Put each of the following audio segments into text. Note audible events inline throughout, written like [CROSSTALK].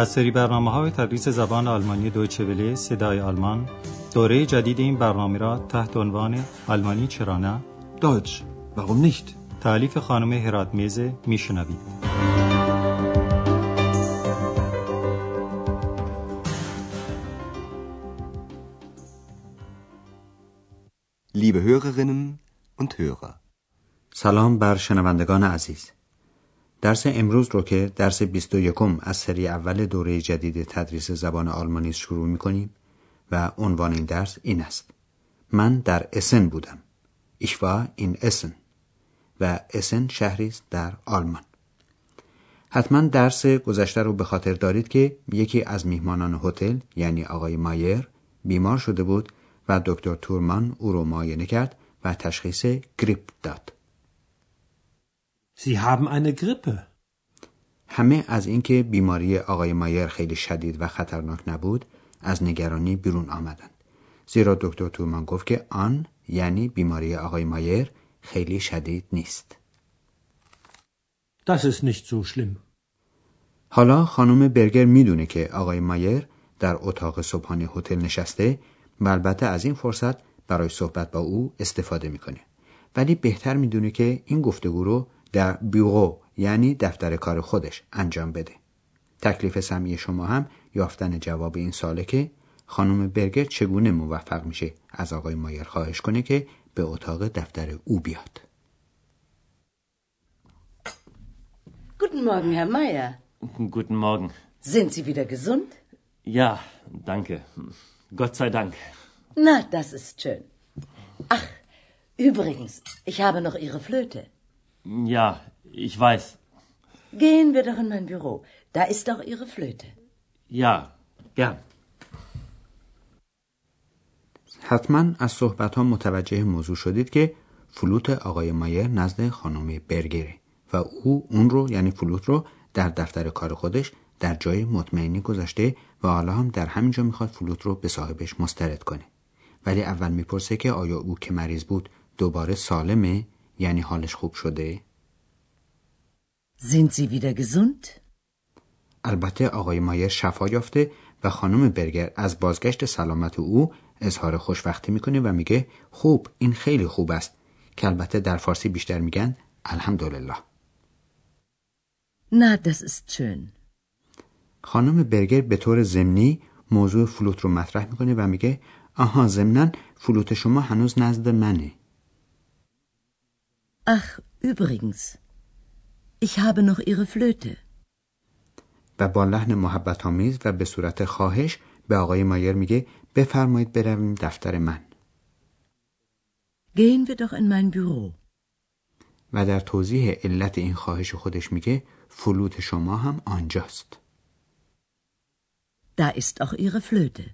از سری برنامه های تدریس زبان آلمانی دویچه وله صدای آلمان دوره جدید این برنامه را تحت عنوان آلمانی چرا نه Deutsch, warum nicht? تعلیف خانم هرات میزه میشنوید Liebe Hörerinnen und Hörer. سلام بر شنوندگان عزیز درس امروز رو که درس 21 از سری اول دوره جدید تدریس زبان آلمانی شروع می کنیم و عنوان این درس این است. من در اسن بودم. Ich war in Essen. و اسن شهری است در آلمان. حتما درس گذشته رو به خاطر دارید که یکی از میهمانان هتل یعنی آقای مایر بیمار شده بود و دکتر تورمان او رو معاینه کرد و تشخیص گریپ داد. Sie haben eine Grippe. همه از اینکه بیماری آقای مایر خیلی شدید و خطرناک نبود از نگرانی بیرون آمدند زیرا دکتر تورمان گفت که آن یعنی بیماری آقای مایر خیلی شدید نیست Das ist nicht so schlimm. حالا خانم برگر می‌دونه که آقای مایر در اتاق صبحانه هتل نشسته و البته از این فرصت برای صحبت با او استفاده می‌کنه ولی بهتر می‌دونه که این گفتگو رو در بیوغو یعنی دفتر کار خودش انجام بده تکلیف سمی شما هم یافتن جواب این ساله که خانم برگر چگونه موفق میشه از آقای مایر خواهش کنه که به اتاق دفتر او بیاد Guten Morgen, Herr Meier. Guten Morgen. Sind Sie wieder gesund? Ja, danke. Gott sei Dank. Na, das ist schön. Ach, übrigens, ich habe noch Ihre Flöte. Ja, ich weiß. Gehen wir doch in mein Büro. Da ist doch Ihre Flöte. Ja, gern. حتما از صحبت ها متوجه موضوع شدید که فلوت آقای مایر نزد خانم برگره و او اون رو یعنی فلوت رو در دفتر کار خودش در جای مطمئنی گذاشته و حالا هم در همینجا می‌خواد فلوت رو به صاحبش مسترد کنه ولی اول می‌پرسه که آیا او که مریض بود دوباره سالمه یعنی حالش خوب شده Sind Sie wieder gesund? البته آقای مایر شفا یافته و خانم برگر از بازگشت سلامت او اظهار خوشبختی می‌کنه و میگه خوب این خیلی خوب است که البته در فارسی بیشتر میگن الحمدلله Na, das ist schön. خانم برگر به طور ضمنی موضوع فلوت رو مطرح می‌کنه و میگه آها ضمنا فلوت شما هنوز نزد منه Ach, übrigens, ich habe noch Ihre Flöte. و با لحن محبت آمیز و به صورت خواهش به آقای مایر میگه بفرمایید برویم دفتر من Gehen wir doch in mein Büro. و در توضیح علت این خواهش خودش میگه فلوت شما هم آنجاست Da ist auch Ihre Flöte.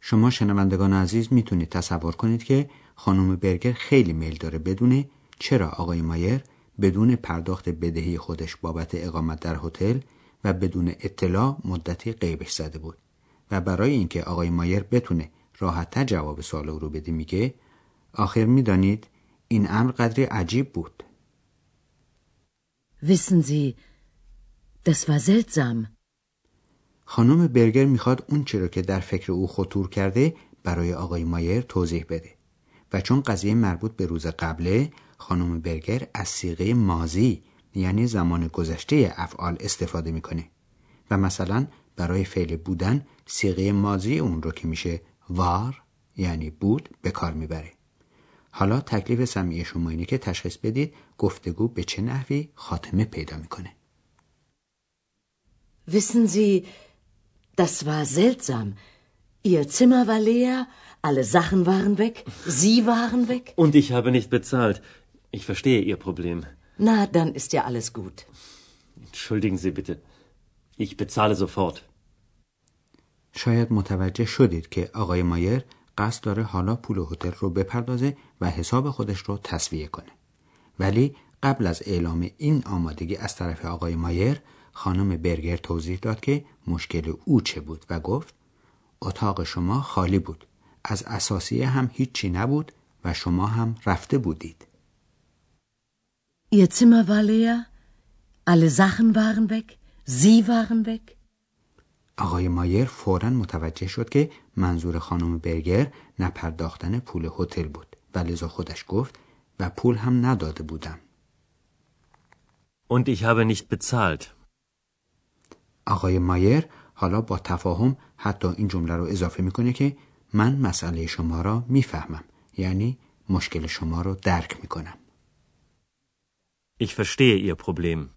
شما شنوندگان عزیز می‌تونید تصور کنید که خانم برگر خیلی میل داره بدونه چرا آقای مایر بدون پرداخت بدهی خودش بابت اقامت در هتل و بدون اطلاع مدتی غیبش زده بود و برای اینکه آقای مایر بتونه راحتتر جواب سوال او رو بده میگه آخر می‌دانید این امر قدری عجیب بود Wissen Sie, das war seltsam. خانم برگر می‌خواد اون چرا که در فکر او خطور کرده برای آقای مایر توضیح بده و چون قضیه مربوط به روز قبله خانم برگر از سیغه مازی یعنی زمان گذشته افعال استفاده می‌کنه و مثلا برای فعل بودن سیغه مازی اون رو که میشه وار یعنی بود به کار می‌بره حالا تکلیف سمیع شما اینه که تشخیص بدید گفتگو به چه نحوی خاتمه پیدا می‌کنه Wissen Sie, das war seltsam. Ihr Zimmer war leer, alle Sachen waren weg, Sie waren weg. Und ich habe nicht bezahlt. Ich verstehe Ihr Problem. Na, dann ist ja alles gut. Entschuldigen Sie bitte. Ich bezahle sofort. شاید متوجه شدید که آقای مایر قصد داره حالا پول هتل رو بپردازه و حساب خودش رو تصویه کنه ولی قبل از اعلام این آمادگی از طرف آقای مایر خانم برگر توضیح داد که مشکل او چه بود و گفت اتاق شما خالی بود از اساسیه هم هیچی نبود و شما هم رفته بودید Ihr Zimmer war leer, alle Sachen waren weg, Sie waren weg. آقای مایر فورا متوجه شد که منظور خانم برگر نپرداختن پول هتل بود و لذا خودش گفت و پول هم نداده بودم. Und ich habe nicht bezahlt. آقای مایر حالا با تفاهم حتی این جمله رو اضافه می‌کنه که من مسئله شما را می‌فهمم یعنی مشکل شما رو درک می‌کنم. Ich verstehe Ihr Problem.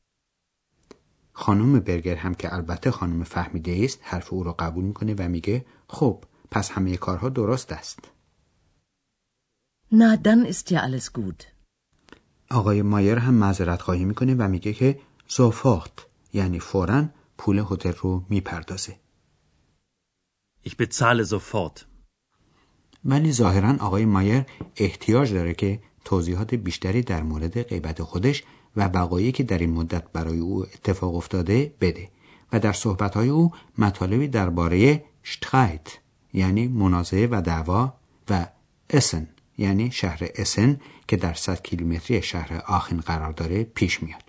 خانم برگر هم که البته خانم فهمیده است حرف او را قبول می‌کنه و میگه خب پس همه کارها درست است. Na, dann ist ja alles gut. آقای مایر هم معذرت خواهی می‌کنه و میگه که سوفورت یعنی فورا پول هتل رو می‌پردازه. Ich bezahle sofort. ولی ظاهرا آقای مایر احتیاج داره که توضیحات بیشتری در مورد غیبت خودش و وقایعی که در این مدت برای او اتفاق افتاده بده و در صحبتهای او مطالبی درباره شتخایت یعنی منازعه و دعوا و اسن یعنی شهر اسن که در 100 کیلومتری شهر آخن قرار داره پیش میاد.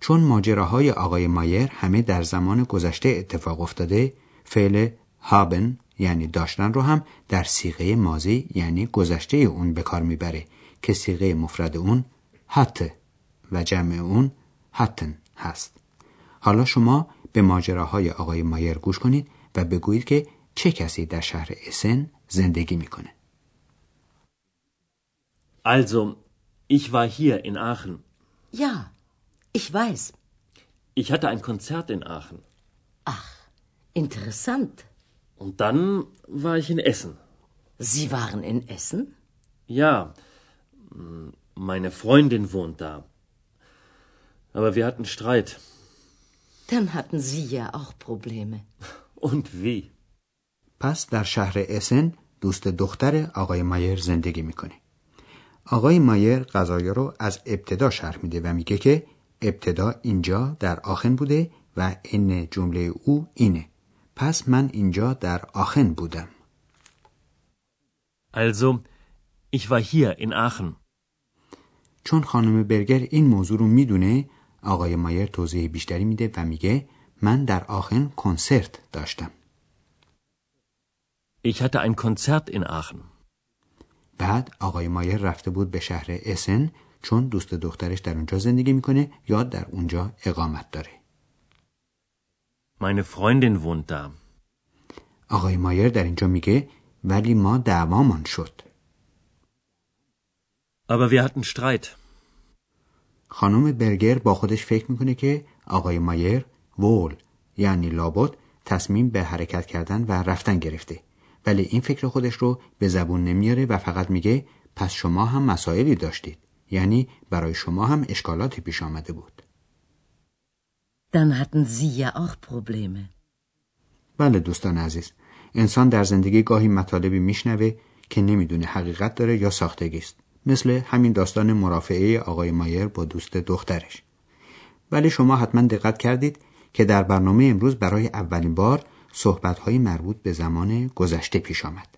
چون ماجراهای آقای مایر همه در زمان گذشته اتفاق افتاده فعل هابن یعنی داشتن رو هم در سیغه مازی یعنی گذشته اون به کار می‌بره که سیغه مفرد اون حته و جمع اون حتن هست حالا شما به ماجراهای آقای مایر گوش کنید و بگویید که چه کسی در شهر اسن زندگی می‌کنه Also, ich war hier in Aachen. Ja, ich weiß. Ich hatte ein Konzert in Aachen. Ach, interessant. Und dann war ich in Essen. Sie waren in Essen? Ja, meine Freundin wohnt da. Aber wir hatten Streit. Dann hatten Sie ja auch Probleme. [LAUGHS] Und wie? پس در شهر اسن دوست دختر آقای مایر زندگی می‌کنه. آقای مایر قضایا رو از ابتدا شرح میده و میگه که ابتدا اینجا در آخن بوده و این جمله او اینه. پس من اینجا در آخن بودم. Also, ich war hier in Aachen. چون خانم برگر این موضوع رو می‌دونه آقای مایر توضیح بیشتری میده و میگه من در آخن کنسرت داشتم. Ich hatte ein Konzert in Aachen. بعد آقای مایر رفته بود به شهر اسن چون دوست دخترش در اونجا زندگی می‌کنه یا در اونجا اقامت داره. Meine Freundin wohnt da. آقای مایر در اینجا میگه ولی ما دعوامان شد. Aber wir hatten Streit. خانم برگر با خودش فکر می‌کنه که آقای مایر وول یعنی لابد تصمیم به حرکت کردن و رفتن گرفته. ولی این فکر خودش رو به زبون نمیاره و فقط میگه پس شما هم مسائلی داشتید. یعنی برای شما هم اشکالاتی پیش آمده بود. Dann hatten Sie ja auch Probleme. بله دوستان عزیز. انسان در زندگی گاهی مطالبی میشنوه که نمی‌دونه حقیقت داره یا ساختگی است مثل همین داستان مرافعه آقای مایر با دوست دخترش. ولی شما حتما دقت کردید که در برنامه امروز برای اولین بار صحبت‌های مربوط به زمان گذشته پیش آمد.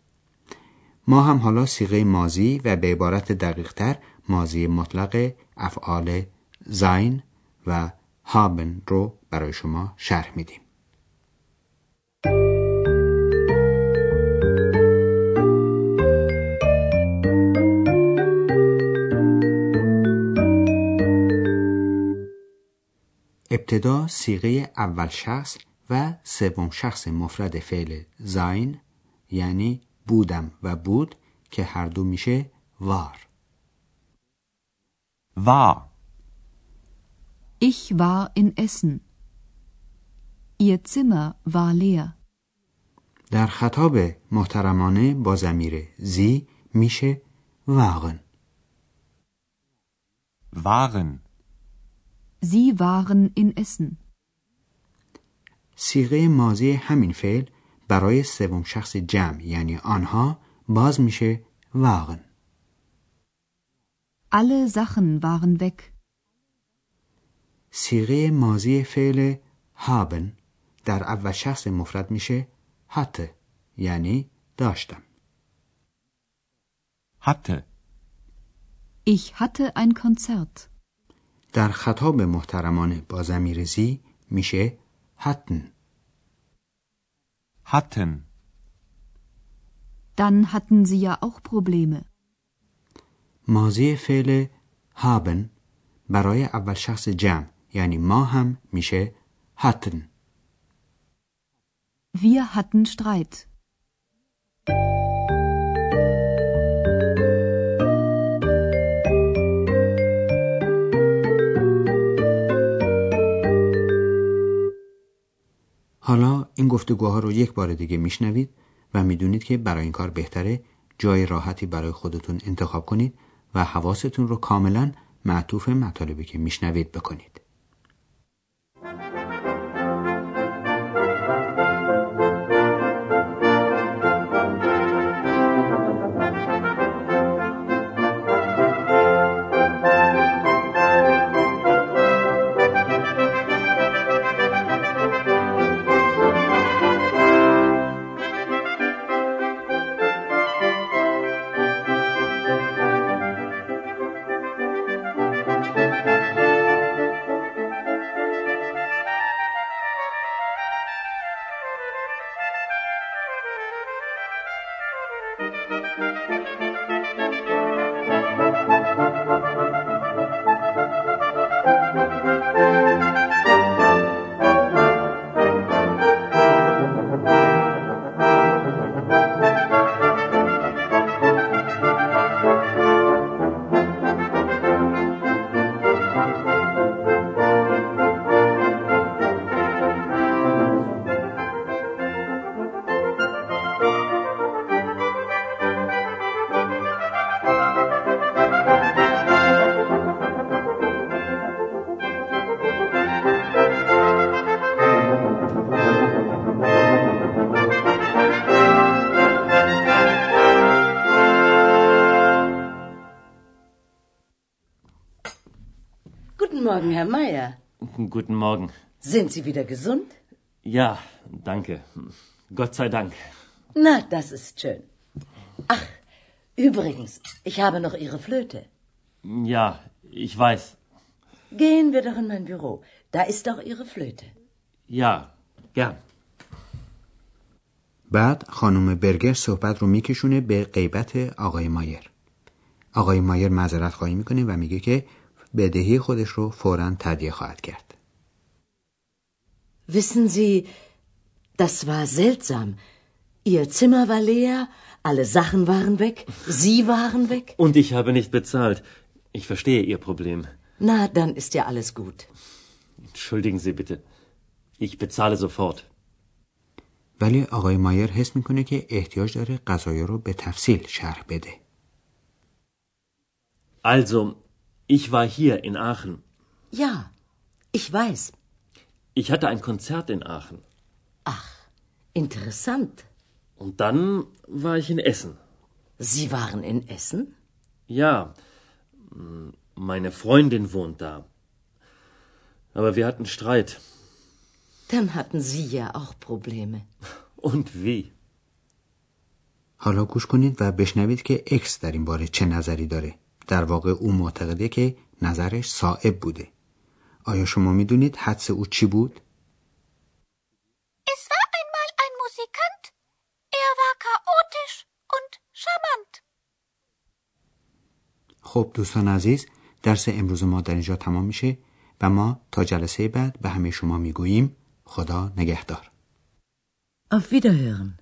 ما هم حالا سیغه مازی و به عبارت دقیقتر مازی مطلق افعال زین و هابن رو برای شما شرح میدیم. ابتدا سیغه اول شخص و سوم شخص مفرد فعل زین یعنی بودم و بود که هر دو میشه وار war, Ich war in Essen. Ihr Zimmer war leer. در خطاب محترمانه با زمیر زی میشه واغن waren, Sie waren in Essen. سیغه ماضی همین فعل برای سوم شخص جمع یعنی آنها باز میشه واغن Alle Sachen waren weg. سیغه ماضی فعل هابن در اول شخص مفرد میشه حته یعنی داشتم hatte, Ich hatte ein Konzert. در خطاب محترمانه با زمیر زی میشه حتن hatten Dann hatten Sie ja auch Probleme. ماضی فعل haben برای اول شخص جمع یعنی ما هم میشه hatten Wir hatten Streit. حالا این گفتگوها رو یک بار دیگه میشنوید و می‌دونید که برای این کار بهتره جای راحتی برای خودتون انتخاب کنید و حواستون رو کاملا معطوف مطالبی که میشنوید بکنید. Guten Morgen, Herr Meier. Guten Morgen. Sind Sie wieder gesund? Ja, danke. Gott sei Dank. Na, das ist schön. Ach, übrigens, ich habe noch Ihre Flöte. Ja, ich weiß. Gehen wir doch in mein Büro. Da ist doch Ihre Flöte. Ja, gern. بعد خانم برگر صحبت رو میکشونه به غیبت آقای مایر. آقای مایر معذرت خواهی میکنه و میگه که بدهی خودش رو فورا تدیه خواهد کرد. Wissen Sie, das war seltsam. Ihr Zimmer war leer, alle Sachen waren weg, Sie waren weg. Und ich habe nicht bezahlt. Ich verstehe Ihr Problem. Na, dann ist ja alles gut. Entschuldigen Sie bitte. Ich bezahle sofort. ولی آقای مایر حس می‌کنه که احتیاج داره قضایا رو به تفصیل شرح بده. Also, ich war hier in Aachen. Ja, ich weiß. Ich hatte ein Konzert in Aachen. Ach, interessant. Und dann war ich in Essen. Sie waren in Essen? Ja, m, meine Freundin wohnt da. Aber wir hatten Streit. Dann hatten Sie ja auch Probleme. [LAUGHS] Und wie? حالا گوش کنید و بشنوید که اکس در این باره چه نظری داره. در واقع او معتقده که نظرش صائب بوده. آیا شما می‌دونید حدس او چی بود؟ Es war einmal ein Musikant. Er war chaotisch und charmant. خب دوستان عزیز درس امروز ما در اینجا تمام میشه و ما تا جلسه بعد به همه شما می‌گوییم خدا نگهدار. Auf Wiederhören.